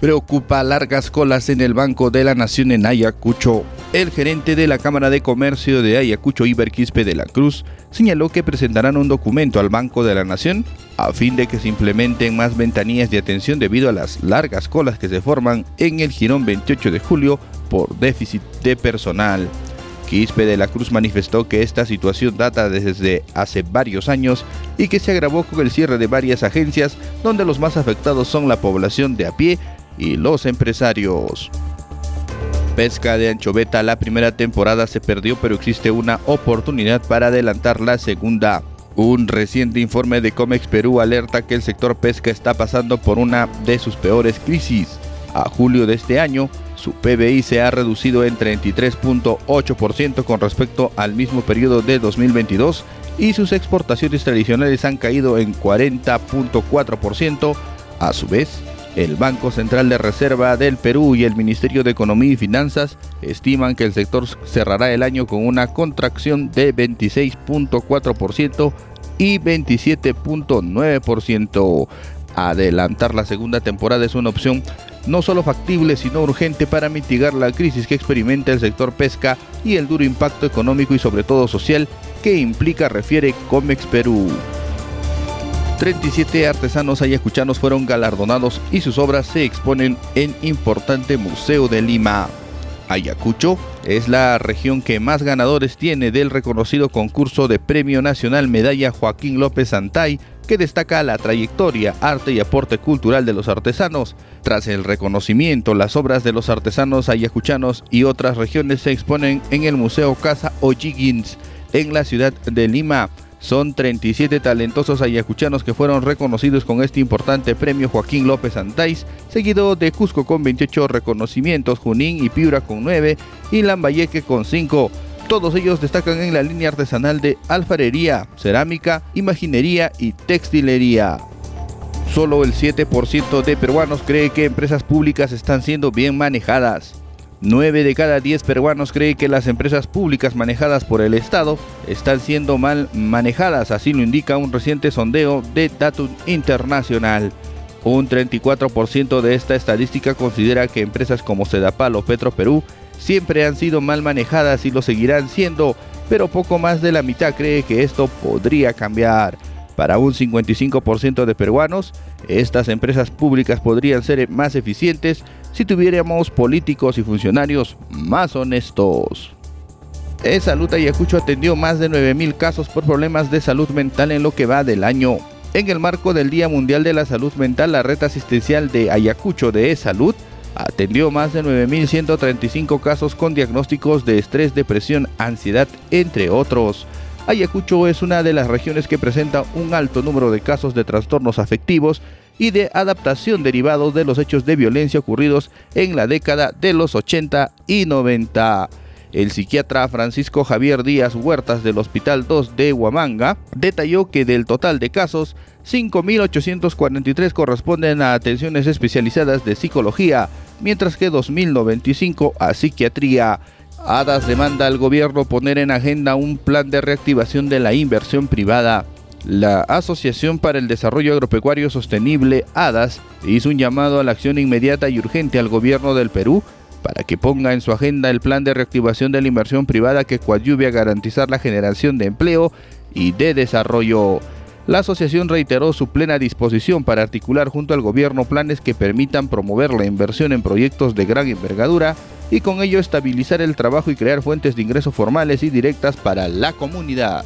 Preocupa largas colas en el Banco de la Nación en Ayacucho. El gerente de la Cámara de Comercio de Ayacucho, Iber Quispe de la Cruz, señaló que presentarán un documento al Banco de la Nación a fin de que se implementen más ventanillas de atención debido a las largas colas que se forman en el Girón 28 de julio por déficit de personal. Quispe de la Cruz manifestó que esta situación data desde hace varios años y que se agravó con el cierre de varias agencias donde los más afectados son la población de a pie y los empresarios. Pesca de anchoveta, la primera temporada se perdió, pero existe una oportunidad para adelantar la segunda. Un reciente informe de Comex Perú alerta que el sector pesca está pasando por una de sus peores crisis. A julio de este año, su PBI se ha reducido en 33.8% con respecto al mismo periodo de 2022 y sus exportaciones tradicionales han caído en 40.4%. A su vez, el Banco Central de Reserva del Perú y el Ministerio de Economía y Finanzas estiman que el sector cerrará el año con una contracción de 26.4% y 27.9%. Adelantar la segunda temporada es una opción no solo factible, sino urgente para mitigar la crisis que experimenta el sector pesca y el duro impacto económico y sobre todo social que implica, refiere Comex Perú. 37 artesanos ayacuchanos fueron galardonados y sus obras se exponen en importante museo de Lima. Ayacucho es la región que más ganadores tiene del reconocido concurso de Premio Nacional Medalla Joaquín López Santay, que destaca la trayectoria, arte y aporte cultural de los artesanos. Tras el reconocimiento, las obras de los artesanos ayacuchanos y otras regiones se exponen en el Museo Casa O'Higgins, en la ciudad de Lima. Son 37 talentosos ayacuchanos que fueron reconocidos con este importante premio Joaquín López Antais, seguido de Cusco con 28 reconocimientos, Junín y Piura con 9 y Lambayeque con 5. Todos ellos destacan en la línea artesanal de alfarería, cerámica, imaginería y textilería. Solo el 7% de peruanos cree que empresas públicas están siendo bien manejadas. 9 de cada 10 peruanos cree que las empresas públicas manejadas por el Estado están siendo mal manejadas, así lo indica un reciente sondeo de Datum Internacional. Un 34% de esta estadística considera que empresas como Sedapal o Petro Perú siempre han sido mal manejadas y lo seguirán siendo, pero poco más de la mitad cree que esto podría cambiar. Para un 55% de peruanos, estas empresas públicas podrían ser más eficientes si tuviéramos políticos y funcionarios más honestos. E Salud Ayacucho atendió más de 9.000 casos por problemas de salud mental en lo que va del año. En el marco del Día Mundial de la Salud Mental, la red asistencial de Ayacucho de E-Salud atendió más de 9.135 casos con diagnósticos de estrés, depresión, ansiedad, entre otros. Ayacucho es una de las regiones que presenta un alto número de casos de trastornos afectivos y de adaptación derivados de los hechos de violencia ocurridos en la década de los 80 y 90. El psiquiatra Francisco Javier Díaz Huertas del Hospital 2 de Huamanga detalló que del total de casos, 5.843 corresponden a atenciones especializadas de psicología, mientras que 2.095 a psiquiatría. ADAS demanda al gobierno poner en agenda un plan de reactivación de la inversión privada. La Asociación para el Desarrollo Agropecuario Sostenible, ADAS, hizo un llamado a la acción inmediata y urgente al gobierno del Perú para que ponga en su agenda el plan de reactivación de la inversión privada que coadyuve a garantizar la generación de empleo y de desarrollo. La asociación reiteró su plena disposición para articular junto al gobierno planes que permitan promover la inversión en proyectos de gran envergadura y con ello estabilizar el trabajo y crear fuentes de ingresos formales y directas para la comunidad.